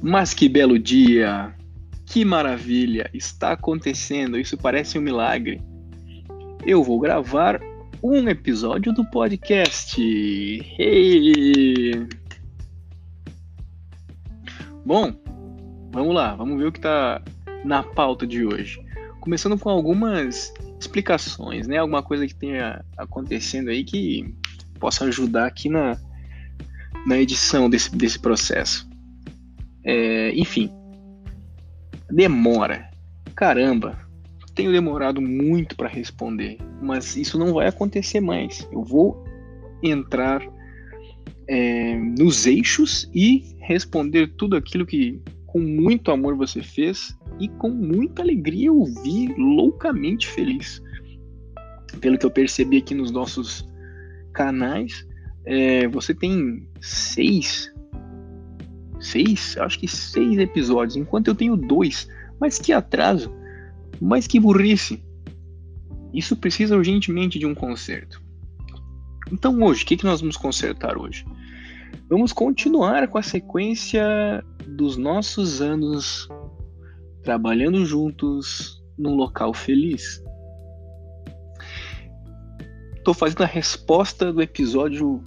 Mas que belo dia! Que maravilha! Está acontecendo, isso parece um milagre. Eu vou gravar um episódio do podcast. Hey! Bom, vamos lá, vamos ver o que está na pauta de hoje. Começando com algumas explicações, né? Alguma coisa que tenha acontecendo aí que possa ajudar aqui na, na edição desse, desse processo. É, enfim, demora. Caramba, tenho demorado muito para responder, mas isso não vai acontecer mais. Eu vou entrar é, nos eixos e responder tudo aquilo que com muito amor você fez e com muita alegria eu vi loucamente feliz. Pelo que eu percebi aqui nos nossos canais, é, você tem seis, seis, acho que seis episódios, enquanto eu tenho dois. Mas que atraso! Mas que burrice! Isso precisa urgentemente de um conserto. Então hoje, o que, que nós vamos consertar hoje? Vamos continuar com a sequência dos nossos anos trabalhando juntos num local feliz. Estou fazendo a resposta do episódio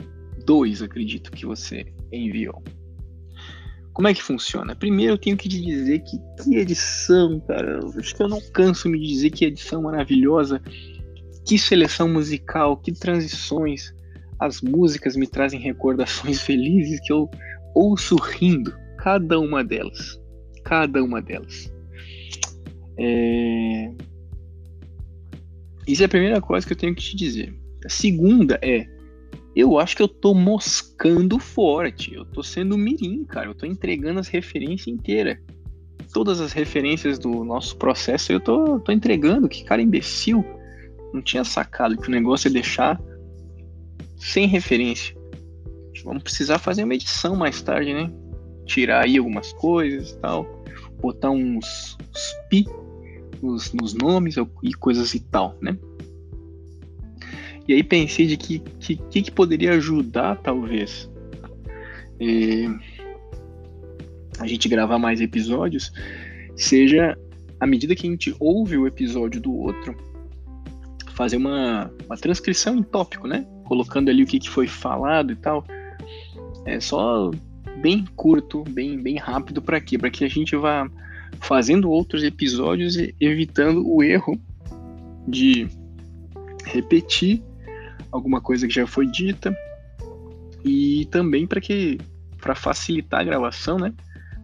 2, acredito que você enviou. Como é que funciona? Primeiro eu tenho que te dizer que que edição, cara. Acho que eu não canso me dizer que edição maravilhosa. Que seleção musical, que transições. As músicas me trazem recordações felizes que eu ouço rindo, cada uma delas. Cada uma delas. É... Isso é a primeira coisa que eu tenho que te dizer. A segunda é eu acho que eu tô moscando forte. Eu tô sendo mirim, cara. Eu tô entregando as referências inteiras. Todas as referências do nosso processo eu tô, tô entregando. Que cara imbecil. Não tinha sacado que o negócio é deixar sem referência. Vamos precisar fazer uma edição mais tarde, né? Tirar aí algumas coisas e tal. Botar uns, uns pi nos, nos nomes e coisas e tal, né? E aí pensei de que que, que poderia ajudar, talvez, é, a gente gravar mais episódios, seja à medida que a gente ouve o episódio do outro, fazer uma, uma transcrição em tópico, né? Colocando ali o que, que foi falado e tal. É só bem curto, bem, bem rápido para quê? Para que a gente vá fazendo outros episódios e evitando o erro de repetir alguma coisa que já foi dita e também para que para facilitar a gravação, né?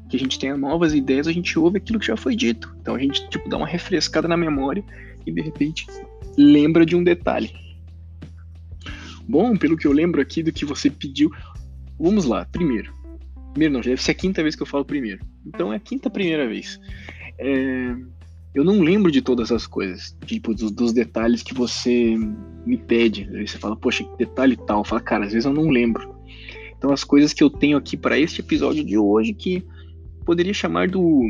Que a gente tenha novas ideias, a gente ouve aquilo que já foi dito. Então a gente tipo dá uma refrescada na memória e de repente lembra de um detalhe. Bom, pelo que eu lembro aqui do que você pediu, vamos lá. Primeiro, primeiro não, já deve ser a quinta vez que eu falo primeiro. Então é a quinta primeira vez. É, eu não lembro de todas as coisas, tipo, dos, dos, detalhes que você me pede. Aí você fala, poxa, que detalhe tal. Fala, cara, às vezes eu não lembro. Então, as coisas que eu tenho aqui para este episódio de hoje, que poderia chamar do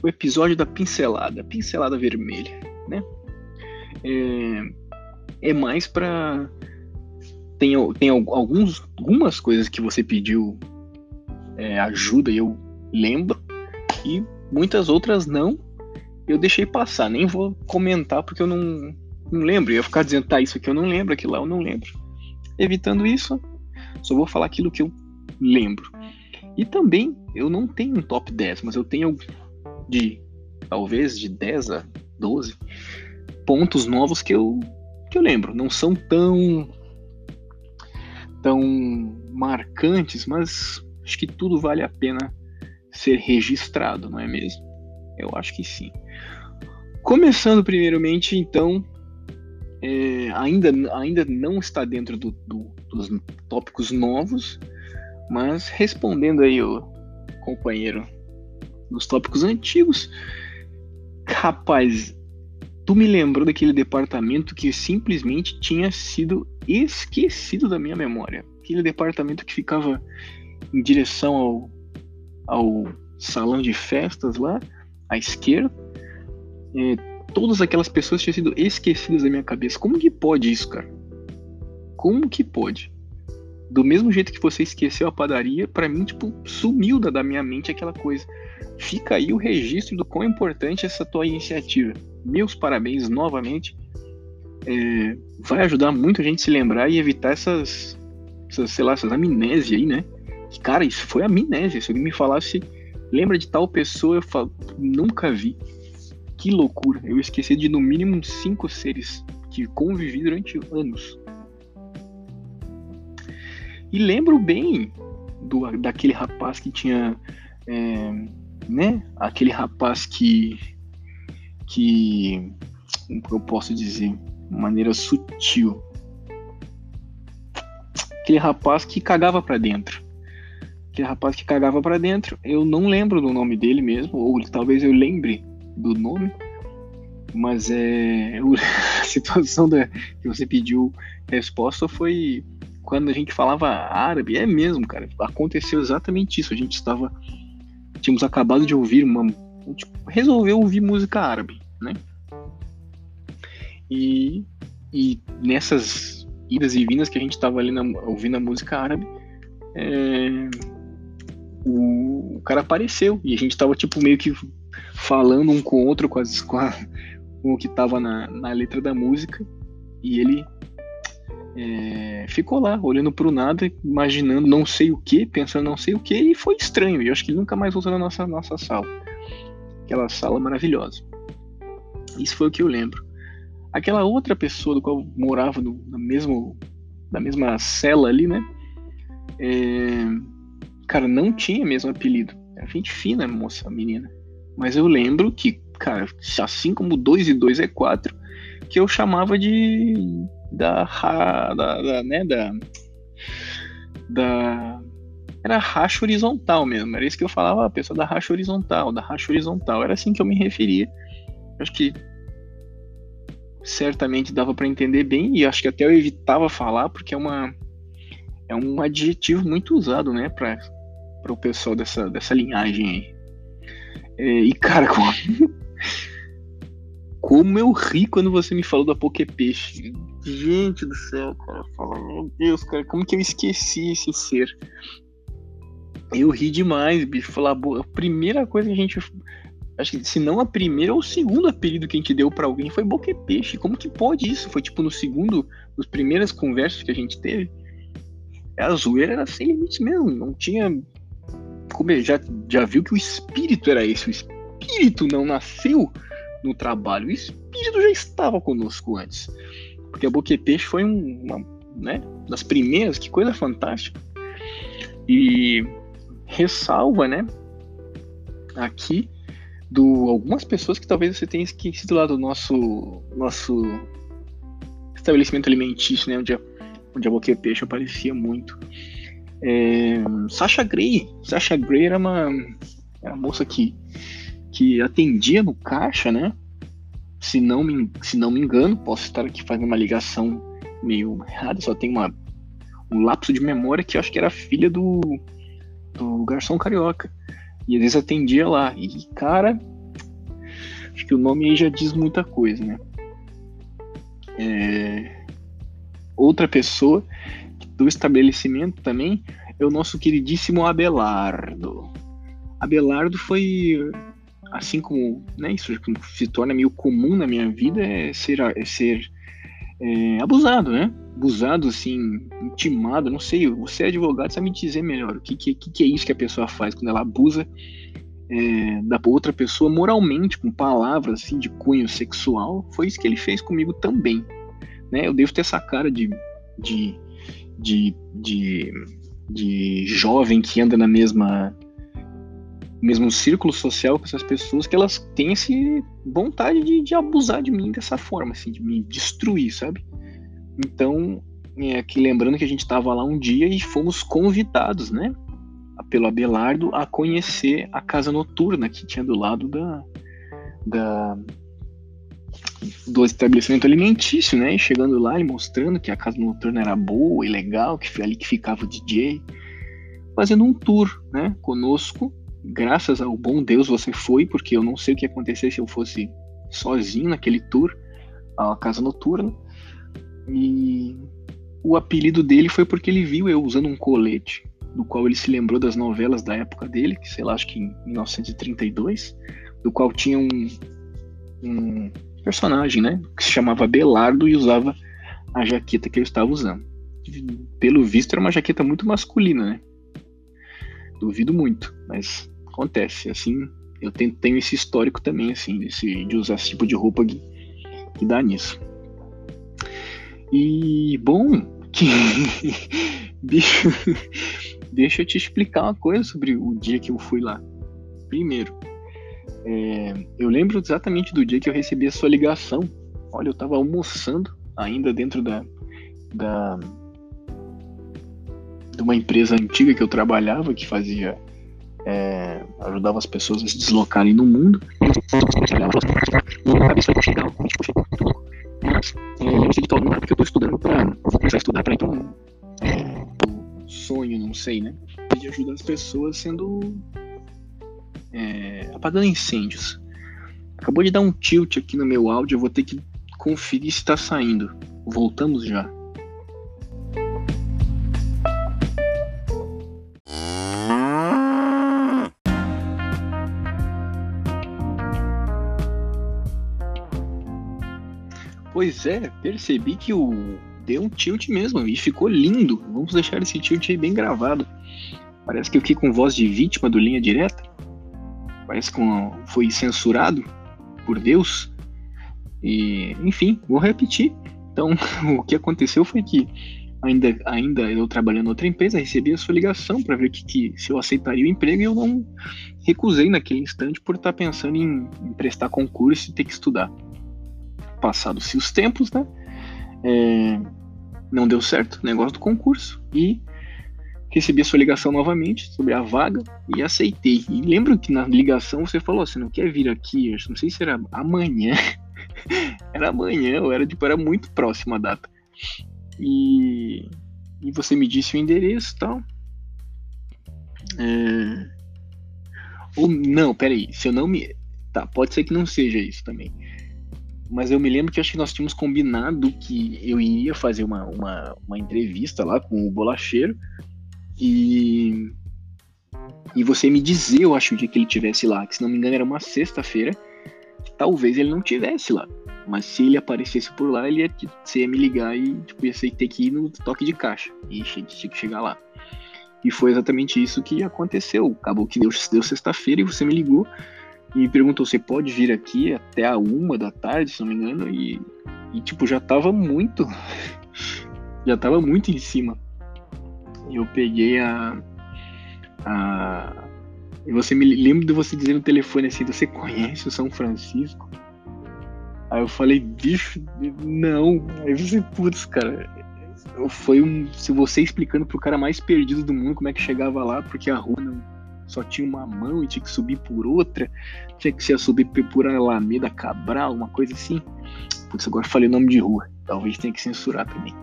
o episódio da pincelada, pincelada vermelha, né? É, é mais para tem, tem alguns, algumas coisas que você pediu é, ajuda e eu lembro e muitas outras não eu deixei passar, nem vou comentar porque eu não, não lembro. Eu ia ficar dizendo, tá, isso aqui eu não lembro, aquilo lá eu não lembro. Evitando isso, só vou falar aquilo que eu lembro. E também, eu não tenho um top 10, mas eu tenho de talvez de 10 a 12 pontos novos que eu, que eu lembro. Não são tão tão marcantes, mas acho que tudo vale a pena ser registrado, não é mesmo? Eu acho que sim. Começando primeiramente, então, é, ainda, ainda não está dentro do, do, dos tópicos novos, mas respondendo aí o companheiro dos tópicos antigos, rapaz, tu me lembrou daquele departamento que simplesmente tinha sido esquecido da minha memória. Aquele departamento que ficava em direção ao, ao salão de festas lá, à esquerda, é, todas aquelas pessoas tinham sido esquecidas da minha cabeça. Como que pode isso, cara? Como que pode? do mesmo jeito que você esqueceu a padaria, para mim, tipo, sumiu da, da minha mente aquela coisa. Fica aí o registro do quão importante é essa tua iniciativa. Meus parabéns novamente. É, vai ajudar muito a gente se lembrar e evitar essas, essas sei lá, essas amnésias aí, né? Cara, isso foi amnésia. Se alguém me falasse, lembra de tal pessoa, eu falo, nunca vi. Que loucura. Eu esqueci de no mínimo cinco seres que convivi durante anos. E lembro bem do, daquele rapaz que tinha. É, né? Aquele rapaz que. que. Como eu posso dizer? De maneira sutil. Aquele rapaz que cagava para dentro. Aquele rapaz que cagava para dentro. Eu não lembro do nome dele mesmo, ou talvez eu lembre do nome. Mas é. A situação da, que você pediu resposta foi quando a gente falava árabe, é mesmo, cara. Aconteceu exatamente isso. A gente estava. Tínhamos acabado de ouvir uma. Tipo, resolveu ouvir música árabe, né? E, e nessas idas e vindas que a gente estava ali na, ouvindo a música árabe, é, o, o, cara apareceu e a gente estava tipo meio que falando um com o outro com, as, com, a, com o que estava na, na letra da música e ele é, ficou lá, olhando para o nada, imaginando não sei o que, pensando não sei o que, e foi estranho. E eu acho que ele nunca mais voltou na nossa, nossa sala. Aquela sala maravilhosa. Isso foi o que eu lembro. Aquela outra pessoa do qual morava no, no mesmo, na mesma cela ali, né? É, cara, não tinha mesmo apelido. Era gente fina, moça, menina. Mas eu lembro que, cara, assim como 2 e 2 é 4, que eu chamava de da, da, da, né, da, da era racha horizontal mesmo, era isso que eu falava, a pessoa da racha horizontal, da racha horizontal, era assim que eu me referia. Acho que certamente dava para entender bem e acho que até eu evitava falar porque é uma é um adjetivo muito usado, né, para para o pessoal dessa dessa linhagem aí. É, e cara, como, como eu ri quando você me falou da Poképeixe. Gente do céu, cara. Fala, meu Deus, cara, como que eu esqueci esse ser? Eu ri demais, bicho. Falar, a primeira coisa que a gente. Acho que se não a primeira ou o segundo apelido que a gente deu para alguém foi Boquepeixe. Como que pode isso? Foi tipo no segundo, nas primeiras conversas que a gente teve. A zoeira era sem limites mesmo. Não tinha. Como já, já viu que o espírito era esse. O espírito não nasceu no trabalho. O espírito já estava conosco antes. Porque a Boquepeixe foi um, uma né, das primeiras, que coisa fantástica. E ressalva, né, aqui do algumas pessoas que talvez você tenha esquecido lá do nosso nosso estabelecimento alimentício, né, onde a, onde a Boquepeixe aparecia muito. É, Sasha Grey, Sasha Grey era uma, era uma moça que que atendia no caixa, né? Se não, me, se não me engano, posso estar aqui fazendo uma ligação meio errada, só tem uma, um lapso de memória que eu acho que era filha do, do garçom carioca. E às vezes atendia lá. E, cara, acho que o nome aí já diz muita coisa, né? É... Outra pessoa do estabelecimento também é o nosso queridíssimo Abelardo. Abelardo foi assim como né, isso se torna meio comum na minha vida, é ser, é ser é, abusado, né? Abusado, assim, intimado, não sei, você é advogado, sabe me dizer melhor o que, que, que é isso que a pessoa faz quando ela abusa é, da outra pessoa moralmente, com palavras assim de cunho sexual, foi isso que ele fez comigo também. Né? Eu devo ter essa cara de, de, de, de, de jovem que anda na mesma mesmo círculo social com essas pessoas que elas têm esse vontade de, de abusar de mim dessa forma, assim, de me destruir, sabe? Então, é, aqui lembrando que a gente estava lá um dia e fomos convidados, né, pelo Abelardo a conhecer a casa noturna que tinha do lado da, da do estabelecimento alimentício, né? E chegando lá e mostrando que a casa noturna era boa e legal, que foi ali que ficava o DJ, fazendo um tour, né, conosco graças ao bom Deus você foi, porque eu não sei o que ia acontecer se eu fosse sozinho naquele tour, a casa noturna. E o apelido dele foi porque ele viu eu usando um colete, do qual ele se lembrou das novelas da época dele, que sei lá, acho que em 1932, do qual tinha um, um personagem, né, que se chamava Belardo e usava a jaqueta que eu estava usando. Pelo visto, era uma jaqueta muito masculina, né? Duvido muito, mas acontece. Assim, eu tenho, esse histórico também, assim, desse, de usar esse tipo de roupa que, que dá nisso. E, bom, que... deixa, deixa eu te explicar uma coisa sobre o dia que eu fui lá. Primeiro, é, eu lembro exatamente do dia que eu recebi a sua ligação. Olha, eu estava almoçando ainda dentro da, da de uma empresa antiga que eu trabalhava que fazia é, ajudava as pessoas a se deslocarem no mundo. De todo mundo porque eu estou estudando para começar a estudar para então é, sonho, não sei, né? De ajudar as pessoas sendo é, apagando incêndios. Acabou de dar um tilt aqui no meu áudio, eu vou ter que conferir se está saindo. Voltamos já. Pois é, percebi que o deu um tilt mesmo e ficou lindo. Vamos deixar esse tilt aí bem gravado. Parece que eu fiquei com voz de vítima do linha direta. Parece que foi censurado por Deus. E, enfim, vou repetir. Então, o que aconteceu foi que ainda, ainda eu trabalhando em outra empresa, recebi a sua ligação para ver que, que, se eu aceitaria o emprego e eu não recusei naquele instante por estar pensando em, em prestar concurso e ter que estudar passados-se os tempos, né? É, não deu certo o negócio do concurso e recebi a sua ligação novamente sobre a vaga e aceitei. E lembro que na ligação você falou: você não quer vir aqui? Eu não sei se era amanhã. era amanhã, ou era tipo, era muito próxima a data. E, e você me disse o endereço e tal. É... Ou não, peraí, se eu não me. Tá, pode ser que não seja isso também mas eu me lembro que acho que nós tínhamos combinado que eu iria fazer uma, uma, uma entrevista lá com o bolacheiro e e você me dizer, eu acho, o dia que ele tivesse lá, que se não me engano era uma sexta-feira, talvez ele não tivesse lá. Mas se ele aparecesse por lá, ele ia, você ia me ligar e tipo, ia ter que ir no toque de caixa. E tinha que chegar lá. E foi exatamente isso que aconteceu. Acabou que deu, deu sexta-feira e você me ligou e me perguntou: você pode vir aqui até a uma da tarde, se não me engano? E, e tipo, já tava muito. já tava muito em cima. Eu peguei a. a e você me lembra de você dizer no telefone assim: você conhece o São Francisco? Aí eu falei, bicho, não. Aí você, putz, cara, foi um. Se você explicando pro cara mais perdido do mundo como é que chegava lá, porque a rua não só tinha uma mão e tinha que subir por outra, tinha que ser subir por Alameda Cabral, uma coisa assim. Putz, agora falei nome de rua, talvez tenha que censurar também.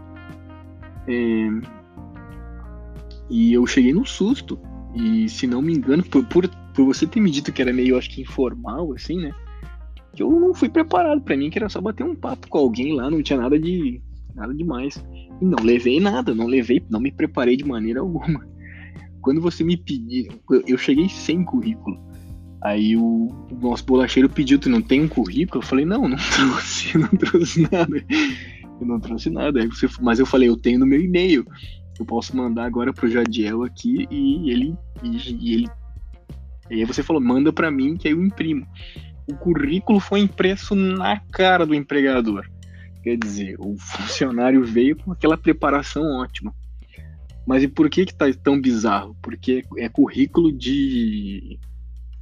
É... E eu cheguei no susto, e se não me engano, por, por, por você ter me dito que era meio, acho que informal, assim, né? Que eu não fui preparado para mim, que era só bater um papo com alguém lá, não tinha nada de nada demais. E não levei nada, não levei, não me preparei de maneira alguma quando você me pediu, eu cheguei sem currículo. Aí o, nosso bolacheiro pediu, tu não tem um currículo? Eu falei, não, não trouxe, não trouxe nada. Eu não trouxe nada. Você, mas eu falei, eu tenho no meu e-mail. Eu posso mandar agora pro Jadiel aqui e ele. E, e ele. E aí você falou, manda para mim que aí eu imprimo. O currículo foi impresso na cara do empregador. Quer dizer, o funcionário veio com aquela preparação ótima. Mas e por que que tá tão bizarro? Porque é currículo de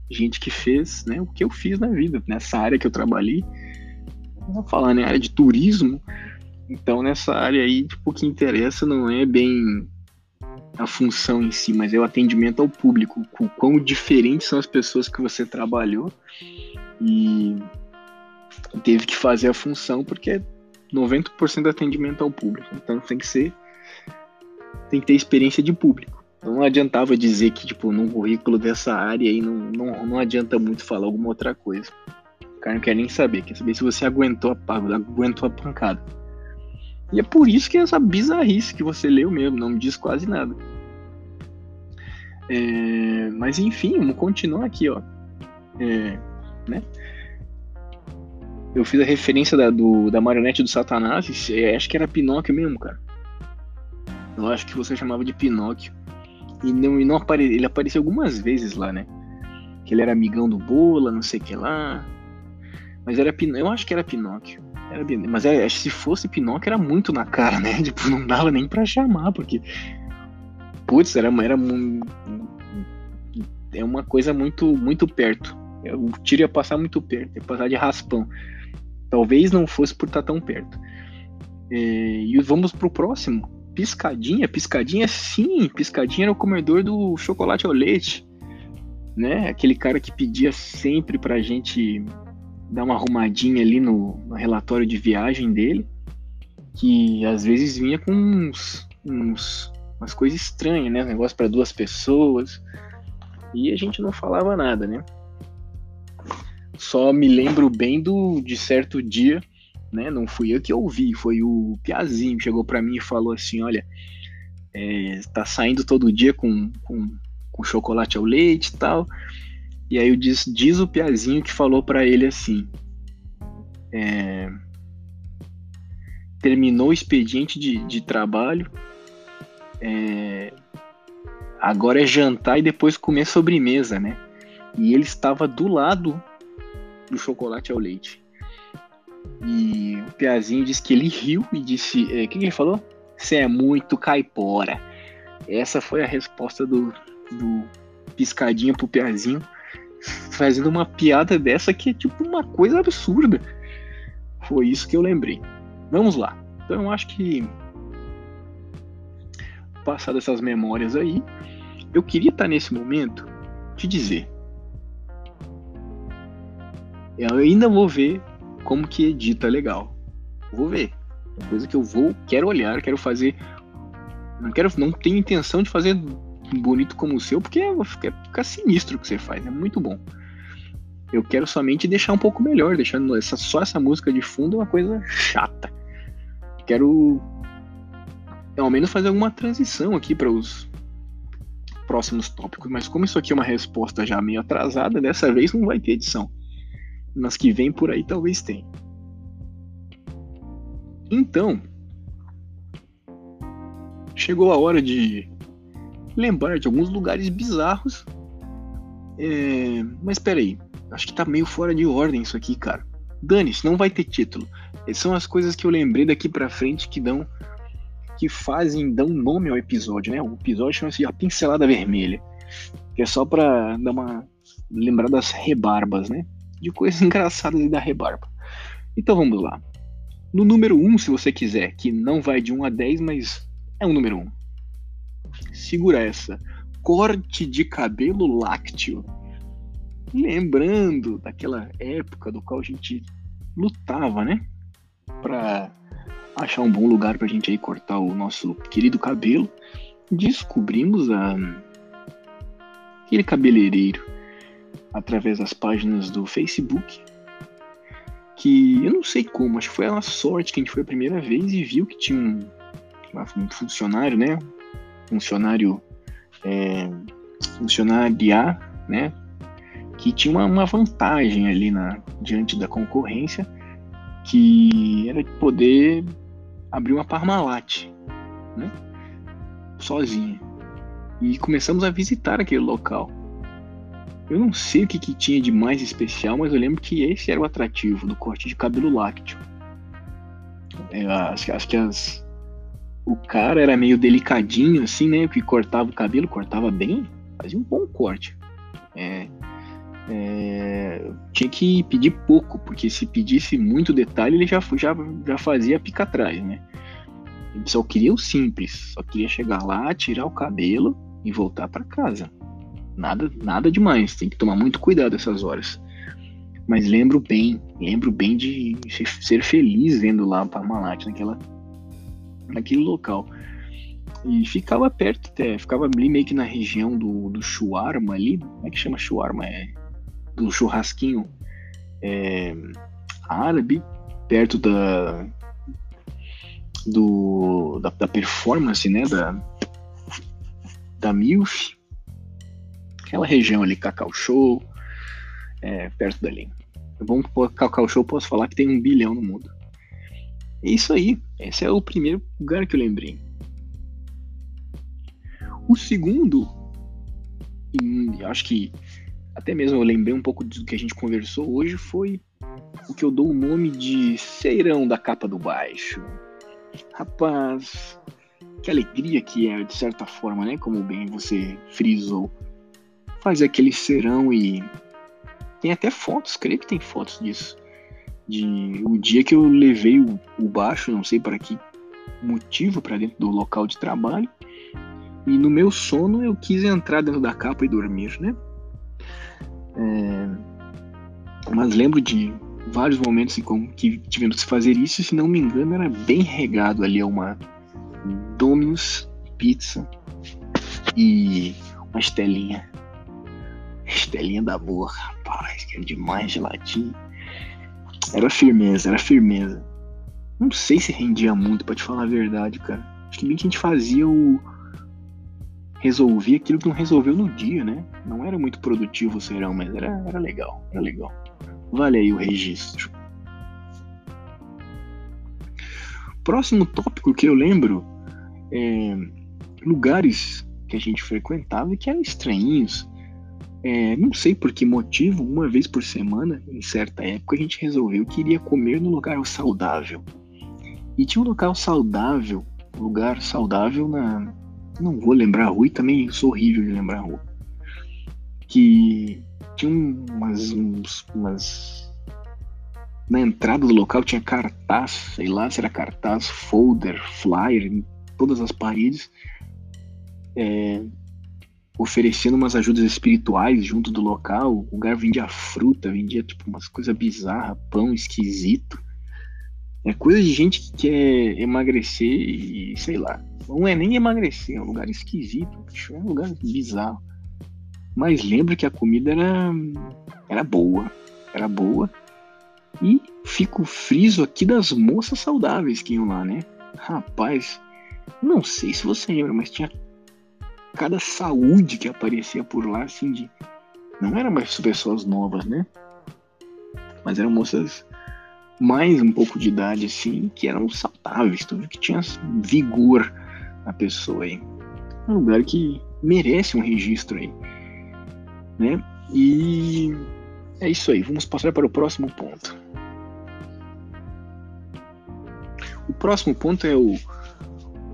gente que fez né, o que eu fiz na vida, nessa área que eu trabalhei. Vou falar, né? Área de turismo. Então, nessa área aí, tipo, o que interessa não é bem a função em si, mas é o atendimento ao público. O quão diferentes são as pessoas que você trabalhou e teve que fazer a função, porque é 90% do atendimento ao público. Então, tem que ser tem que ter experiência de público. Não adiantava dizer que, tipo, num currículo dessa área aí não, não, não adianta muito falar alguma outra coisa. O cara não quer nem saber, quer saber se você aguentou a, aguentou a pancada. E é por isso que é essa bizarrice que você leu mesmo, não me diz quase nada. É, mas enfim, vamos continuar aqui, ó. É, né? Eu fiz a referência da, do, da marionete do Satanás, é, acho que era Pinóquio mesmo, cara. Eu acho que você chamava de Pinóquio. E não, e não apare, ele apareceu algumas vezes lá, né? Que ele era amigão do Bola, não sei o que lá. Mas era Eu acho que era Pinóquio. Era, mas é, se fosse Pinóquio era muito na cara, né? Tipo, não dava nem pra chamar, porque. Putz, era, era é uma coisa muito muito perto. O tiro ia passar muito perto, ia passar de raspão. Talvez não fosse por estar tão perto. É, e vamos pro próximo. Piscadinha, piscadinha sim, piscadinha era o comedor do chocolate ao leite, né? Aquele cara que pedia sempre pra gente dar uma arrumadinha ali no, no relatório de viagem dele, que às vezes vinha com uns, uns umas coisas estranhas, né? Um negócio para duas pessoas. E a gente não falava nada, né? Só me lembro bem do de certo dia, né? Não fui eu que ouvi, foi o Piazinho chegou para mim e falou assim, olha, é, tá saindo todo dia com, com, com chocolate ao leite e tal. E aí diz, diz o Piazinho que falou para ele assim, é, terminou o expediente de, de trabalho, é, agora é jantar e depois comer sobremesa, né? E ele estava do lado do chocolate ao leite. E o Piazinho disse que ele riu e disse: é, o é, que, que, ele falou? Você é muito caipora. Essa foi a resposta do, do Piscadinha pro Piazinho, fazendo uma piada dessa que é tipo uma coisa absurda. Foi isso que eu lembrei. Vamos lá. Então eu acho que passadas essas memórias aí, eu queria estar nesse momento te dizer. Eu ainda vou ver como que edita legal. Vou ver. Coisa que eu vou, quero olhar, quero fazer. Não quero, não tenho intenção de fazer bonito como o seu, porque fica, fica sinistro o que você faz, é muito bom. Eu quero somente deixar um pouco melhor, deixando essa, só essa música de fundo é uma coisa chata. Quero ao menos fazer alguma transição aqui para os próximos tópicos, mas como isso aqui é uma resposta já meio atrasada, dessa vez não vai ter edição. Nas que vem por aí talvez tenha. Então, chegou a hora de lembrar de alguns lugares bizarros. É... Mas peraí, acho que tá meio fora de ordem isso aqui, cara. Dane-se, não vai ter título. Essas são as coisas que eu lembrei daqui para frente que dão que fazem, dão nome ao episódio, né? O episódio chama-se A Pincelada Vermelha, que é só pra dar uma. lembrar das rebarbas, né? De coisas engraçadas da rebarba. Então vamos lá. No número 1, um, se você quiser, que não vai de 1 a 10, mas é um número 1. Um. Segura essa. Corte de cabelo lácteo. Lembrando daquela época do qual a gente lutava, né? Pra achar um bom lugar pra gente aí cortar o nosso querido cabelo, descobrimos a aquele cabeleireiro através das páginas do Facebook. Que eu não sei como, acho que foi a sorte que a gente foi a primeira vez e viu que tinha um, um funcionário, né? Funcionário é, funcionária, né? Que tinha uma, uma vantagem ali na, diante da concorrência, que era poder abriu uma Parmalat, né? Sozinha. E começamos a visitar aquele local. Eu não sei o que, que tinha de mais especial, mas eu lembro que esse era o atrativo do corte de cabelo lácteo. É, acho, acho que as, o cara era meio delicadinho, assim, né? Que cortava o cabelo, cortava bem, fazia um bom corte. É, é, tinha que pedir pouco, porque se pedisse muito detalhe, ele já, já, já fazia pica atrás, né? Ele só queria o simples, só queria chegar lá, tirar o cabelo e voltar para casa. Nada, nada demais, tem que tomar muito cuidado essas horas. Mas lembro bem, lembro bem de ser feliz vendo lá a Parmalat naquela, naquele local. E ficava perto até, ficava ali meio que na região do, do Shuarma ali. Como é que chama Shuarma? É do churrasquinho é, árabe, perto da do da, da performance, né, da da MILF, aquela região ali, Cacau Show, é, perto dali. Vamos por Cacau Show, posso falar que tem um bilhão no mundo. É isso aí. Esse é o primeiro lugar que eu lembrei. O segundo, e acho que até mesmo eu lembrei um pouco do que a gente conversou hoje, foi o que eu dou o nome de Ceirão da capa do baixo. Rapaz, que alegria que é, de certa forma, né? Como bem você frisou. Fazer aquele serão e. Tem até fotos, creio que tem fotos disso. De o dia que eu levei o, o baixo, não sei para que motivo, para dentro do local de trabalho. E no meu sono eu quis entrar dentro da capa e dormir, né? É... Mas lembro de vários momentos em que tivemos que fazer isso, e se não me engano, era bem regado ali a uma Domino's Pizza e uma estelinha. Estelinha da boa, rapaz, que era demais geladinho. Era firmeza, era firmeza. Não sei se rendia muito, para te falar a verdade, cara. Acho que bem que a gente fazia o. Resolvia aquilo que não resolveu no dia, né? Não era muito produtivo o serão, mas era, era legal, era legal. Vale aí o registro. Próximo tópico que eu lembro é lugares que a gente frequentava e que eram estranhinhos. É, não sei por que motivo, uma vez por semana, em certa época, a gente resolveu que iria comer num lugar saudável. E tinha um local saudável, lugar saudável na. Não vou lembrar a rua e também sou horrível de lembrar a rua. Que tinha umas, uns, umas. Na entrada do local tinha cartaz, sei lá se era cartaz, folder, flyer, em todas as paredes, é, oferecendo umas ajudas espirituais junto do local. O lugar vendia fruta, vendia tipo umas coisas bizarras, pão esquisito. É coisa de gente que quer emagrecer e sei lá. Não é nem emagrecer, é um lugar esquisito, bicho, é um lugar bizarro. Mas lembro que a comida era, era boa. Era boa. E fico friso aqui das moças saudáveis que iam lá, né? Rapaz, não sei se você lembra, mas tinha cada saúde que aparecia por lá, assim, de. Não eram mais pessoas novas, né? Mas eram moças mais um pouco de idade, assim, que eram saudáveis, tudo que tinha vigor na pessoa aí. É um lugar que merece um registro aí né? E é isso aí, vamos passar para o próximo ponto. O próximo ponto é o,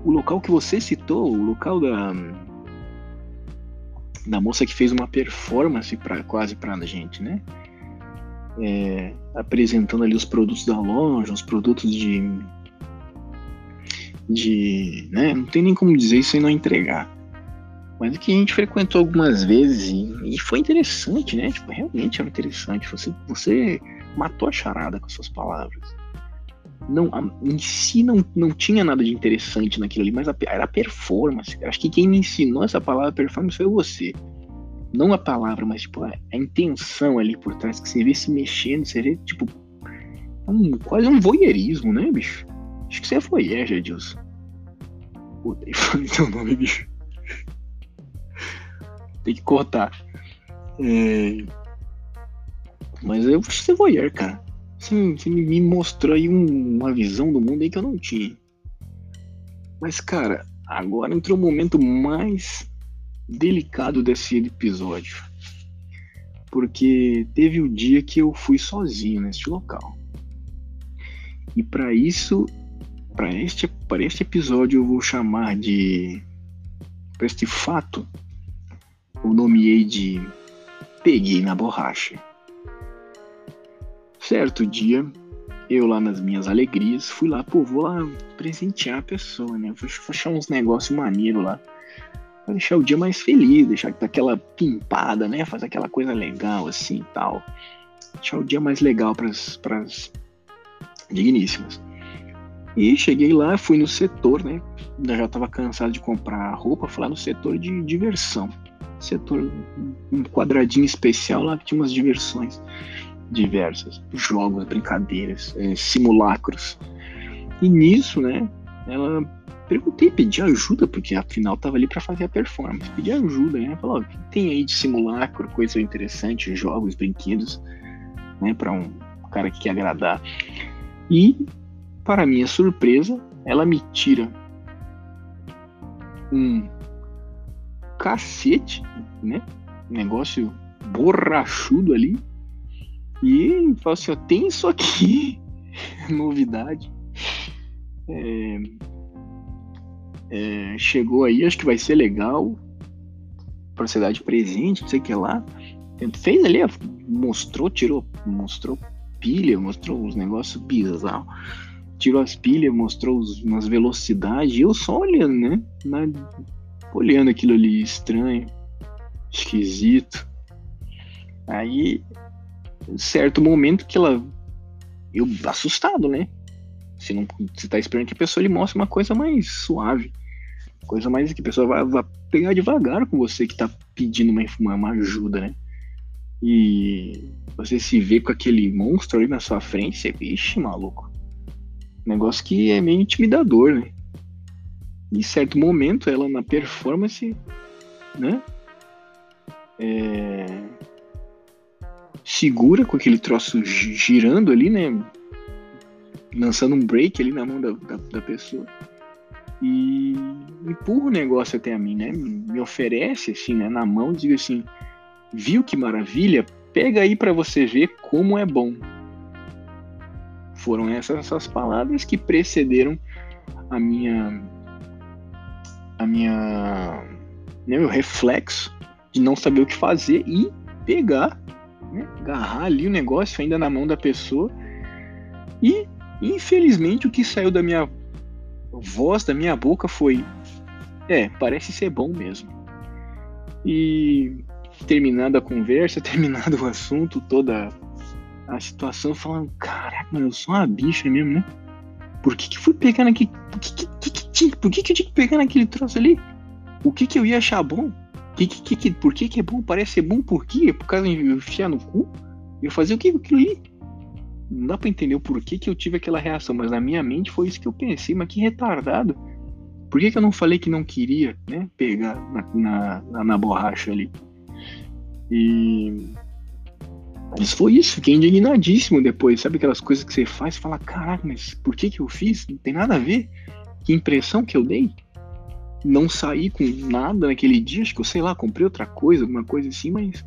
o local que você citou, o local da, da moça que fez uma performance pra, quase para a gente, né? É, apresentando ali os produtos da loja, os produtos de. de. Né? Não tem nem como dizer isso sem não entregar mas que a gente frequentou algumas vezes e, e, foi interessante, né? Tipo, realmente era interessante. Você, você matou a charada com suas palavras. Não, em si não, não tinha nada de interessante naquilo ali, mas a, era performance. Acho que quem me ensinou essa palavra performance foi você. Não a palavra, mas tipo, a, a intenção ali por trás, que você vê se mexendo, você vê, tipo, um, quase um voyeurismo, né, bicho? Acho que você é voyeur, Jadilson. Puta, e falei teu nome, bicho tem que cortar. É... Mas eu acho que você voyeur, cara. Você, você me mostrou aí um, uma visão do mundo aí que eu não tinha. Mas, cara, agora entrou o momento mais delicado desse episódio. Porque teve o dia que eu fui sozinho neste local. E para isso, para este, este episódio, eu vou chamar de. Para este fato, eu nomeei de Peguei na Borracha. Certo dia, eu lá nas minhas alegrias, fui lá, pô, vou lá presentear a pessoa, né? Vou achar uns negócios maneiros lá. Pra deixar o dia mais feliz, deixar aquela pimpada, né? Fazer aquela coisa legal assim e tal. Deixar o dia mais legal pras, pras digníssimas. E cheguei lá, fui no setor, né? Já tava cansado de comprar roupa, fui lá no setor de diversão setor, um quadradinho especial lá que tinha umas diversões diversas, jogos, brincadeiras, é, simulacros. E nisso, né, ela perguntei, pedi ajuda, porque afinal tava ali para fazer a performance. Pedi ajuda, né? Falou, o que tem aí de simulacro, coisa interessante, jogos, brinquedos, né? Para um cara que quer agradar. E, para minha surpresa, ela me tira um cacete, né? Negócio borrachudo ali. E fala assim, ó, tem isso aqui, novidade. É, é, chegou aí, acho que vai ser legal. Pra você dar de presente, não sei o que lá. Fez ali, mostrou, tirou, mostrou pilha, mostrou uns negócios bizarros. Tirou as pilhas, mostrou umas velocidades. E eu só olhando, né? Na, olhando aquilo ali estranho, esquisito. Aí, certo momento que ela. Eu assustado, né? Você, não, você tá esperando que a pessoa lhe mostre uma coisa mais suave. Coisa mais que a pessoa vai, vai pegar devagar com você que tá pedindo uma, uma, ajuda, né? E você se vê com aquele monstro ali na sua frente, você, ixi, maluco. Negócio que é meio intimidador, né? Em certo momento, ela na performance, né? É... Segura com aquele troço girando ali, né? lançando um break ali na mão da, da, da pessoa e empurra o negócio até a mim, né? Me oferece assim, né, na mão, diga assim: "Viu que maravilha? Pega aí para você ver como é bom". Foram essas, essas palavras que precederam a minha a minha meu né, reflexo de não saber o que fazer e pegar, né, agarrar ali o negócio ainda na mão da pessoa e Infelizmente, o que saiu da minha voz, da minha boca, foi: É, parece ser bom mesmo. E terminada a conversa, terminado o assunto, toda a situação, falando: Caraca, mano, eu sou uma bicha mesmo, né? Por que, que fui pegar naquele. Por que, que, que, que, por que, que eu tinha que pegar naquele troço ali? O que, que eu ia achar bom? Que, que, que, por que, que é bom? Parece ser bom por quê? Por causa de enfiar no cu? Eu fazer o que aquilo ali? não dá pra entender o porquê que eu tive aquela reação, mas na minha mente foi isso que eu pensei, mas que retardado. Por que, que eu não falei que não queria, né, pegar na, na, na, na borracha ali? E. Mas foi isso, fiquei indignadíssimo depois. Sabe aquelas coisas que você faz e fala: caraca, mas por que, que eu fiz? Não tem nada a ver. Que impressão que eu dei? Não saí com nada naquele dia, acho que eu sei lá, comprei outra coisa, alguma coisa assim, mas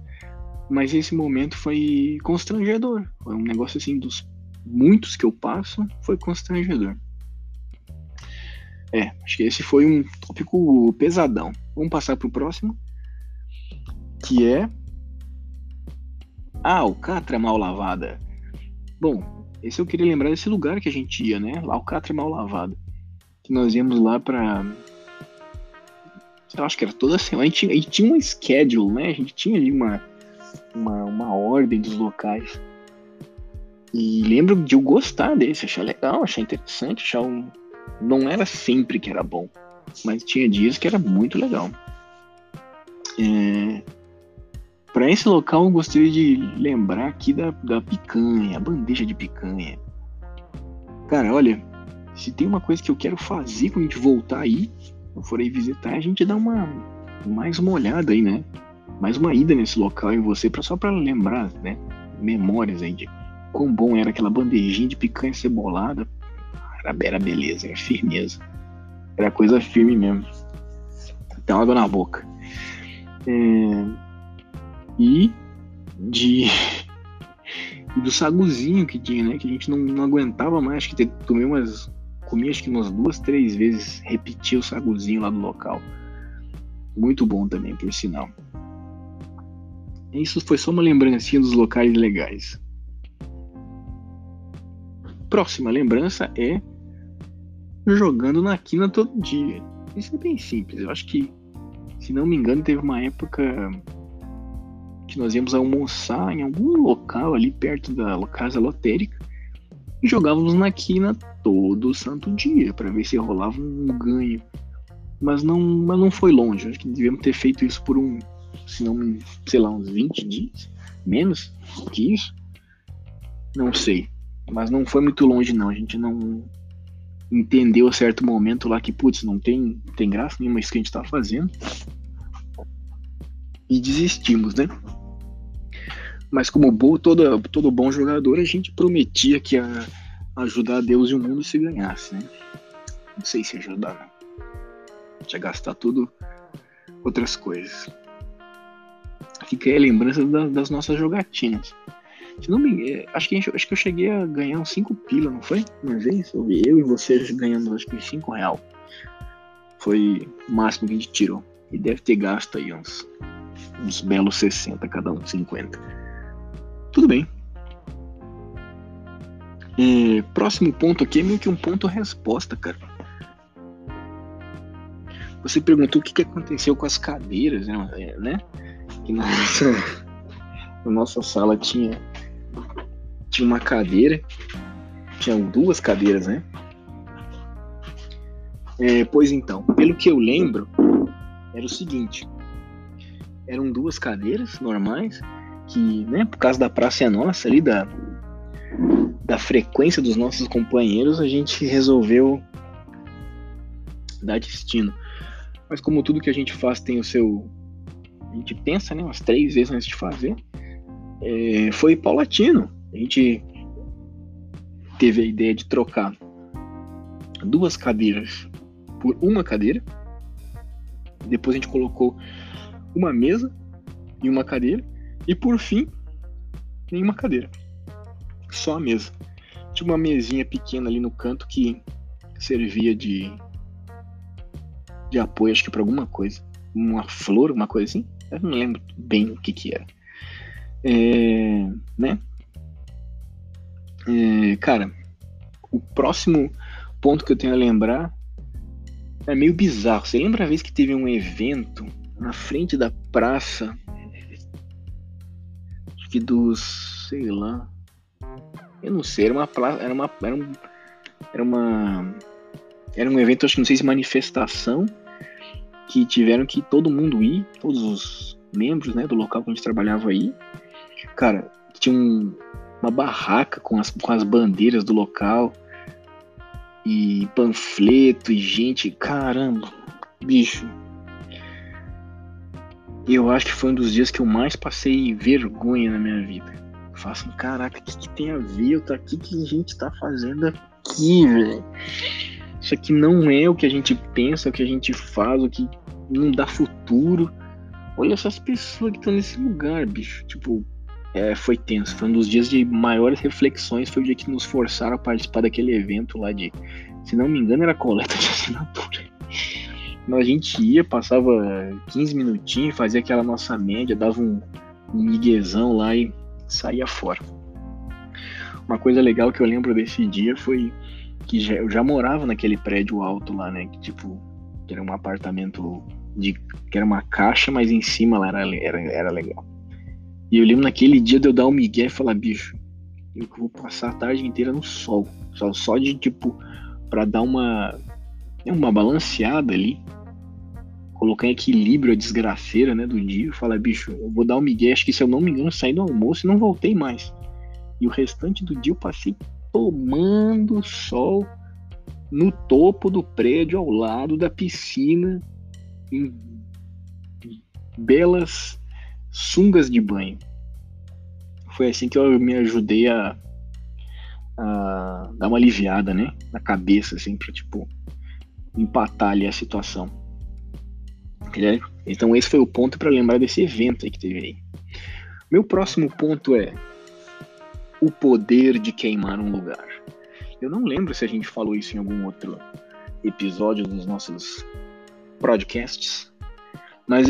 mas esse momento foi constrangedor. Foi um negócio assim dos muitos que eu passo, foi constrangedor. É, acho que esse foi um tópico pesadão. Vamos passar pro próximo, que é a alcatra mal lavada. Bom, esse eu queria lembrar desse lugar que a gente ia, né? Alcatra mal lavada. Que nós íamos lá pra. Eu acho que era toda semana. A gente, a gente tinha um schedule, né? A gente tinha ali uma uma, uma ordem dos locais. E lembro de eu gostar desse, achar legal, achar interessante, achar um. Não era sempre que era bom, mas tinha dias que era muito legal. É... Para esse local, eu gostaria de lembrar aqui da, da picanha, a bandeja de picanha. Cara, olha, se tem uma coisa que eu quero fazer quando a gente voltar aí, eu for aí visitar, a gente dá uma mais uma olhada aí, né? mais uma ida nesse local em você, pra, só para lembrar, né? Memórias aí de quão bom era aquela bandejinha de picanha cebolada. Era, era beleza, era firmeza. Era coisa firme mesmo. Até água na boca. É... E de. do saguzinho que tinha, né? Que a gente não, não aguentava mais. Que tomei umas. Comi acho que umas duas, três vezes. Repetir o saguzinho lá do local. Muito bom também, por sinal. Isso foi só uma lembrancinha dos locais legais. Próxima lembrança é jogando na quina todo dia. Isso é bem simples. Eu acho que, se não me engano, teve uma época que nós íamos almoçar em algum local ali perto da casa lotérica e jogávamos na quina todo santo dia para ver se rolava um ganho. Mas não, mas não foi longe. Acho que devíamos ter feito isso por um se não, sei lá, uns 20 dias, menos que isso. Não sei, mas não foi muito longe não, a gente não entendeu certo momento lá que, putz, não tem, tem graça nenhuma isso que a gente tá fazendo. E desistimos, né? Mas como bom, todo, todo bom jogador, a gente prometia que ia ajudar Deus e o mundo se ganhasse, né? Não sei se ajudar, não. Gente ia gastar tudo outras coisas. Fica aí a lembrança da, das nossas jogatinas. Se não me, é, acho que, acho que eu cheguei a ganhar uns 5 pila, não foi? Uma vez? Eu e vocês ganhando acho que 5 real. Foi o máximo que a gente tirou. E deve ter gasto aí uns, uns belos 60, cada um 50. Tudo bem. É, próximo ponto aqui é meio que um ponto resposta, cara. Você perguntou o que, que aconteceu com as cadeiras, né? É, né? Que na nossa, na nossa sala tinha tinha uma cadeira, tinham duas cadeiras, né? É, pois então, pelo que eu lembro, era o seguinte: eram duas cadeiras normais que, né, por causa da praça é nossa ali, da, da frequência dos nossos companheiros, a gente resolveu dar destino. Mas como tudo que a gente faz tem o seu. A gente pensa, né, umas três vezes antes de fazer. É, foi paulatino. A gente teve a ideia de trocar duas cadeiras por uma cadeira. Depois a gente colocou uma mesa e uma cadeira. E por fim, nenhuma cadeira. Só a mesa. Tinha uma mesinha pequena ali no canto que servia de, de apoio, acho que para alguma coisa. Uma flor, uma coisa assim. Eu não lembro bem o que que era. É, né? É, cara, o próximo ponto que eu tenho a lembrar é meio bizarro. Você lembra a vez que teve um evento na frente da praça? Acho que dos. sei lá. Eu não sei, era uma. Era uma. Era, um, era uma. Era um evento, acho que não sei se manifestação. Que tiveram que todo mundo ir, todos os membros né, do local que a gente trabalhava aí. Cara, tinha um, uma barraca com as, com as bandeiras do local e panfleto e gente, caramba, bicho. Eu acho que foi um dos dias que eu mais passei vergonha na minha vida. Eu falo assim, caraca, o que, que tem a ver? O que, que a gente tá fazendo aqui, velho? Isso aqui não é o que a gente pensa, o que a gente faz, o que não dá futuro. Olha essas pessoas que estão nesse lugar, bicho. Tipo, é, foi tenso. Foi um dos dias de maiores reflexões. Foi o dia que nos forçaram a participar daquele evento lá de, se não me engano, era coleta de assinatura. Então, a gente ia, passava 15 minutinhos, fazia aquela nossa média, dava um, um miguezão lá e saía fora. Uma coisa legal que eu lembro desse dia foi que já, eu já morava naquele prédio alto lá, né? Que tipo, que era um apartamento de. que era uma caixa, mas em cima lá era, era, era legal. E eu lembro naquele dia de eu dar um migué e falar, bicho, eu vou passar a tarde inteira no sol. Só, só de tipo, para dar uma, uma balanceada ali. Colocar em equilíbrio a desgraceira, né, do dia. Falar, bicho, eu vou dar um migué, acho que se eu não me engano, saí do almoço e não voltei mais. E o restante do dia eu passei tomando sol no topo do prédio, ao lado da piscina, em belas sungas de banho. Foi assim que eu me ajudei a, a dar uma aliviada, né? Na cabeça, assim, pra, tipo, empatar ali a situação. Então esse foi o ponto para lembrar desse evento que teve aí. Meu próximo ponto é o poder de queimar um lugar. Eu não lembro se a gente falou isso em algum outro episódio dos nossos podcasts, mas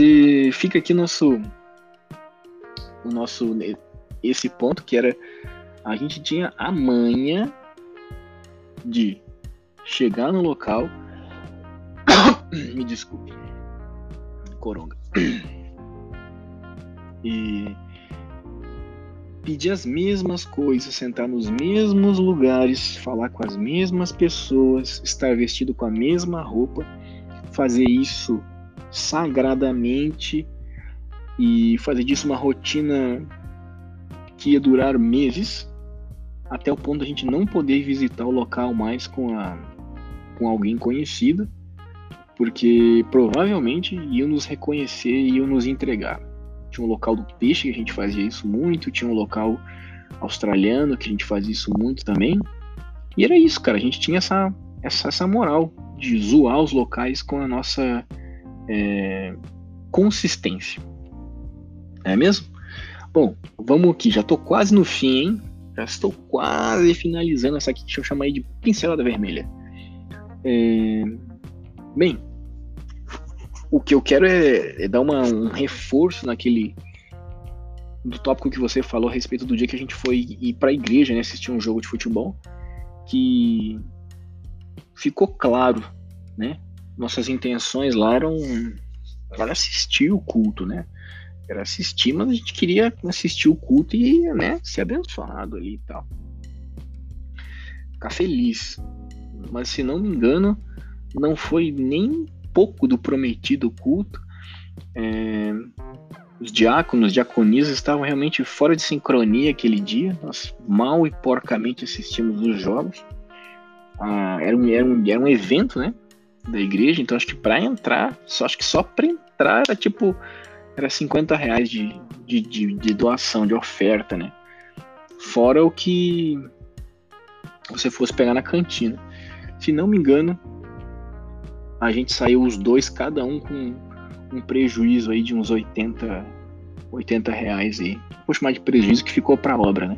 fica aqui nosso o nosso esse ponto que era a gente tinha a manha de chegar no local me desculpe coronga. E pedir as mesmas coisas, sentar nos mesmos lugares, falar com as mesmas pessoas, estar vestido com a mesma roupa, fazer isso sagradamente e fazer disso uma rotina que ia durar meses, até o ponto de a gente não poder visitar o local mais com a com alguém conhecido, porque provavelmente iam nos reconhecer e iam nos entregar. Tinha um local do peixe que a gente fazia isso muito, tinha um local australiano que a gente fazia isso muito também. E era isso, cara. A gente tinha essa, essa, essa moral de zoar os locais com a nossa é, consistência. É mesmo? Bom, vamos aqui. Já tô quase no fim, hein? Já estou quase finalizando essa aqui que eu chamei de pincelada vermelha. É... Bem, o que eu quero é, é dar uma, um reforço naquele do tópico que você falou a respeito do dia que a gente foi ir para a igreja, né, assistir um jogo de futebol, que ficou claro, né? Nossas intenções lá eram, era assistir o culto, né? Era assistir, mas a gente queria assistir o culto e, né, ser abençoado ali e tal. Ficar feliz. Mas se não me engano, não foi nem pouco do prometido culto. É, os diáconos, diaconisas estavam realmente fora de sincronia aquele dia. Nós mal e porcamente assistimos os jogos. Ah, era, um, era, um, era um evento, né? Da igreja, então acho que para entrar, só acho que só para entrar era tipo. Era 50 reais de, de, de, de doação, de oferta, né? Fora o que você fosse pegar na cantina. Se não me engano, a gente saiu os dois, cada um com um prejuízo aí de uns 80, 80 reais aí. Vou chamar de prejuízo que ficou para a obra, né?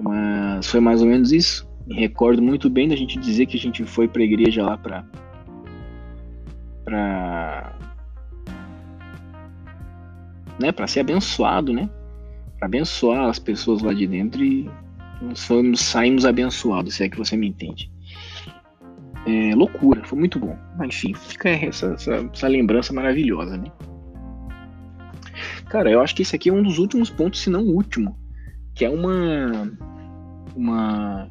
Mas foi mais ou menos isso. Me recordo muito bem da gente dizer que a gente foi para a igreja lá para para né, para ser abençoado, né? Para abençoar as pessoas lá de dentro e nós saímos abençoados, se é que você me entende é, loucura, foi muito bom. Mas, enfim, fica essa, essa, essa, lembrança maravilhosa, né? Cara, eu acho que esse aqui é um dos últimos pontos, se não o último, que é uma uma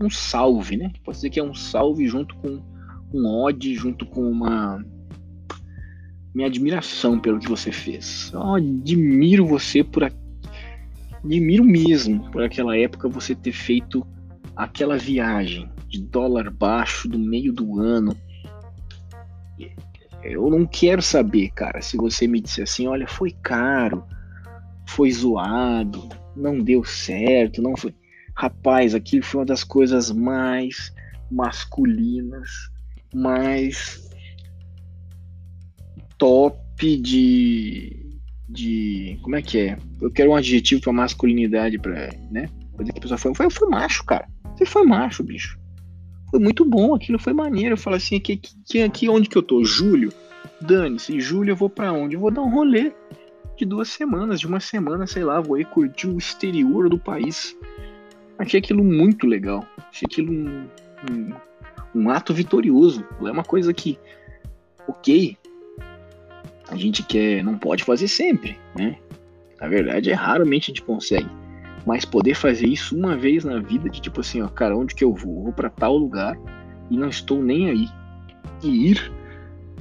um salve, né? Pode dizer que é um salve junto com um ode, junto com uma minha admiração pelo que você fez. Eu admiro você por a... admiro mesmo por aquela época você ter feito aquela viagem de dólar baixo do meio do ano. Eu não quero saber, cara, se você me disser assim, olha, foi caro, foi zoado, não deu certo, não foi. Rapaz, aquilo foi uma das coisas mais masculinas, mais top de de como é que é? Eu quero um adjetivo para masculinidade para, né? Coisa que a pessoa foi, foi, foi macho, cara. Você foi macho, bicho. Foi muito bom, aquilo foi maneiro. Eu falo assim, aqui, aqui, aqui onde que eu tô? Julho? Dane-se, julho eu vou para onde? Eu vou dar um rolê de duas semanas, de uma semana, sei lá, vou aí curtir o exterior do país. Achei aquilo muito legal. Achei aquilo um, um, um ato vitorioso. É uma coisa que, ok, a gente quer, não pode fazer sempre, né? Na verdade, é raramente a gente consegue. Mas poder fazer isso uma vez na vida, de tipo assim, ó, cara, onde que eu vou? Vou para tal lugar e não estou nem aí. E ir,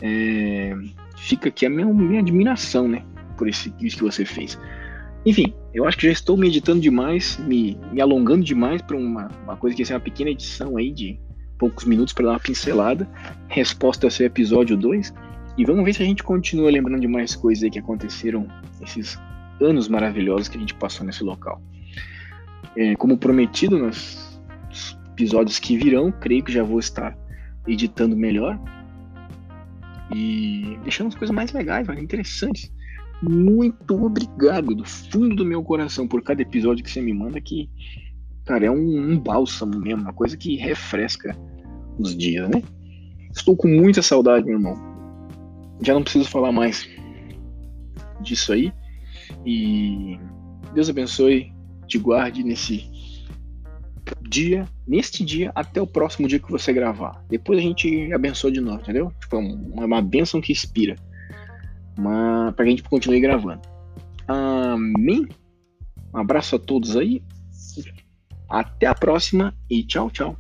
é, fica aqui a minha, minha admiração, né? Por esse, isso que você fez. Enfim, eu acho que já estou meditando demais, me, me alongando demais para uma, uma coisa que é uma pequena edição aí de poucos minutos para dar uma pincelada. Resposta ao seu episódio 2. E vamos ver se a gente continua lembrando de mais coisas aí que aconteceram esses anos maravilhosos que a gente passou nesse local. É, como prometido nos episódios que virão, creio que já vou estar editando melhor e deixando as coisas mais legais, mais interessantes. Muito obrigado do fundo do meu coração por cada episódio que você me manda, que, cara, é um, um bálsamo mesmo, uma coisa que refresca os dias, né? Estou com muita saudade, meu irmão. Já não preciso falar mais disso aí. E Deus abençoe te guarde nesse dia, neste dia, até o próximo dia que você gravar. Depois a gente abençoa de novo, entendeu? Tipo, é uma, uma bênção que inspira. Uma, pra gente continuar gravando. Amém? Um abraço a todos aí. Até a próxima e tchau, tchau.